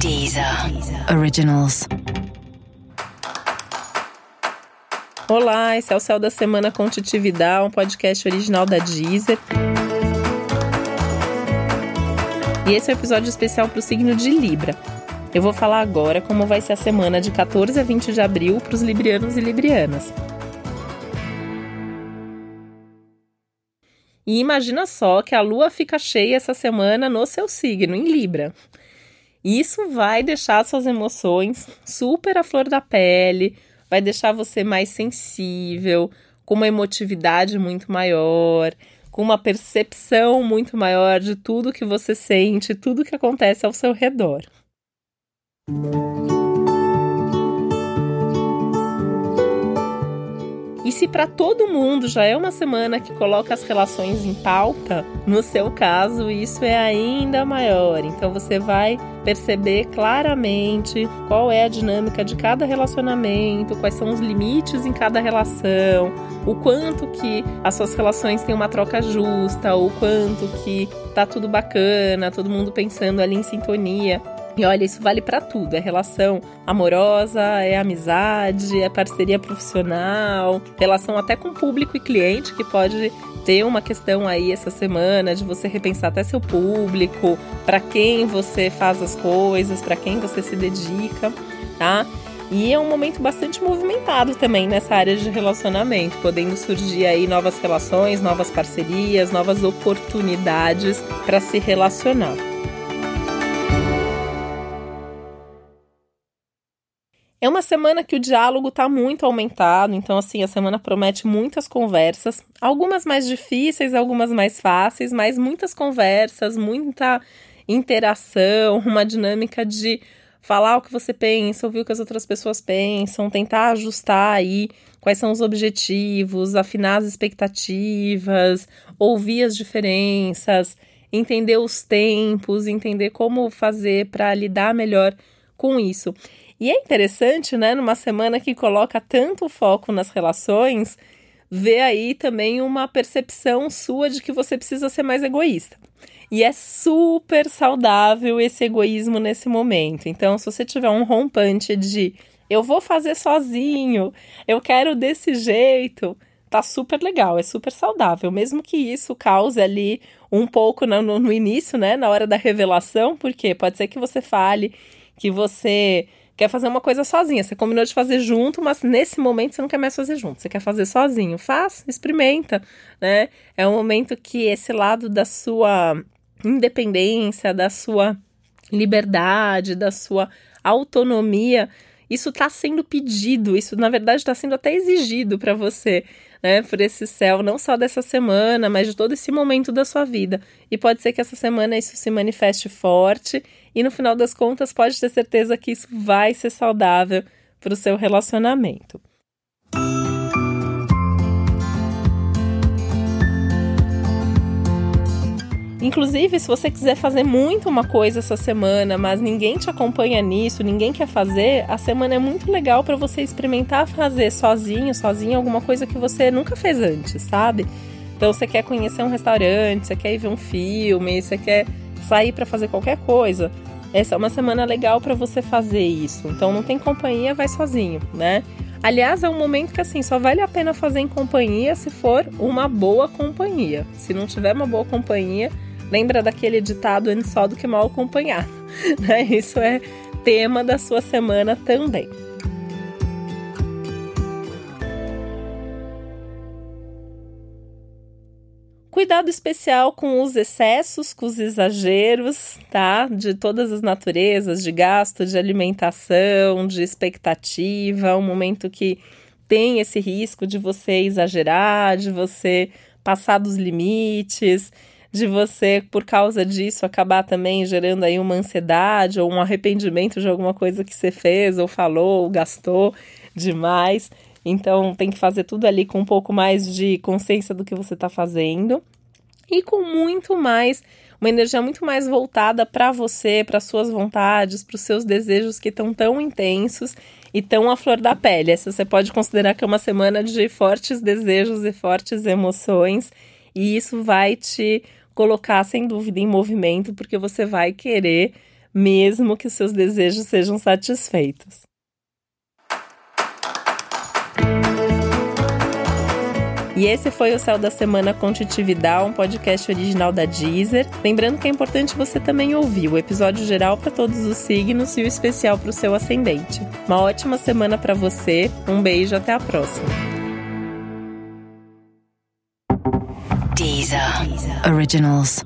Deezer. Originals. Olá, esse é o Céu da Semana com Titividade, um podcast original da Deezer. E esse é um episódio especial para o signo de Libra. Eu vou falar agora como vai ser a semana de 14 a 20 de abril para os librianos e librianas. E imagina só que a lua fica cheia essa semana no seu signo, em Libra. Isso vai deixar suas emoções super à flor da pele, vai deixar você mais sensível, com uma emotividade muito maior, com uma percepção muito maior de tudo que você sente, tudo que acontece ao seu redor. E se para todo mundo já é uma semana que coloca as relações em pauta, no seu caso isso é ainda maior. Então você vai perceber claramente qual é a dinâmica de cada relacionamento, quais são os limites em cada relação, o quanto que as suas relações têm uma troca justa, o quanto que tá tudo bacana, todo mundo pensando ali em sintonia. E olha, isso vale para tudo: é relação amorosa, é amizade, é parceria profissional, relação até com público e cliente, que pode ter uma questão aí essa semana de você repensar até seu público, para quem você faz as coisas, para quem você se dedica, tá? E é um momento bastante movimentado também nessa área de relacionamento, podendo surgir aí novas relações, novas parcerias, novas oportunidades para se relacionar. É uma semana que o diálogo está muito aumentado, então assim, a semana promete muitas conversas, algumas mais difíceis, algumas mais fáceis, mas muitas conversas, muita interação, uma dinâmica de falar o que você pensa, ouvir o que as outras pessoas pensam, tentar ajustar aí quais são os objetivos, afinar as expectativas, ouvir as diferenças, entender os tempos, entender como fazer para lidar melhor com isso. E é interessante, né, numa semana que coloca tanto foco nas relações, ver aí também uma percepção sua de que você precisa ser mais egoísta. E é super saudável esse egoísmo nesse momento. Então, se você tiver um rompante de eu vou fazer sozinho, eu quero desse jeito, tá super legal, é super saudável, mesmo que isso cause ali um pouco no, no, início, né, na hora da revelação, porque pode ser que você fale que você quer fazer uma coisa sozinha. Você combinou de fazer junto, mas nesse momento você não quer mais fazer junto. Você quer fazer sozinho. Faz, experimenta, né? É um momento que esse lado da sua independência, da sua liberdade, da sua autonomia, isso está sendo pedido, isso na verdade está sendo até exigido para você né, por esse céu, não só dessa semana, mas de todo esse momento da sua vida. E pode ser que essa semana isso se manifeste forte, e no final das contas, pode ter certeza que isso vai ser saudável para o seu relacionamento. Inclusive, se você quiser fazer muito uma coisa essa semana, mas ninguém te acompanha nisso, ninguém quer fazer, a semana é muito legal para você experimentar fazer sozinho, sozinho alguma coisa que você nunca fez antes, sabe? Então, você quer conhecer um restaurante, você quer ir ver um filme, você quer sair para fazer qualquer coisa. Essa é uma semana legal para você fazer isso. Então, não tem companhia, vai sozinho, né? Aliás, é um momento que assim só vale a pena fazer em companhia se for uma boa companhia. Se não tiver uma boa companhia, Lembra daquele ditado antes só do que mal acompanhado, né? Isso é tema da sua semana também. Cuidado especial com os excessos, com os exageros, tá? De todas as naturezas, de gasto, de alimentação, de expectativa, um momento que tem esse risco de você exagerar, de você passar dos limites de você, por causa disso, acabar também gerando aí uma ansiedade ou um arrependimento de alguma coisa que você fez, ou falou, ou gastou demais. Então tem que fazer tudo ali com um pouco mais de consciência do que você está fazendo e com muito mais uma energia muito mais voltada para você, para suas vontades, para os seus desejos que estão tão intensos e tão à flor da pele. Essa você pode considerar que é uma semana de fortes desejos e fortes emoções, e isso vai te colocar sem dúvida em movimento, porque você vai querer mesmo que os seus desejos sejam satisfeitos. E esse foi o Céu da Semana com um podcast original da Deezer. Lembrando que é importante você também ouvir o episódio geral para todos os signos e o especial para o seu ascendente. Uma ótima semana para você, um beijo, até a próxima. Deezer. Deezer. Originals.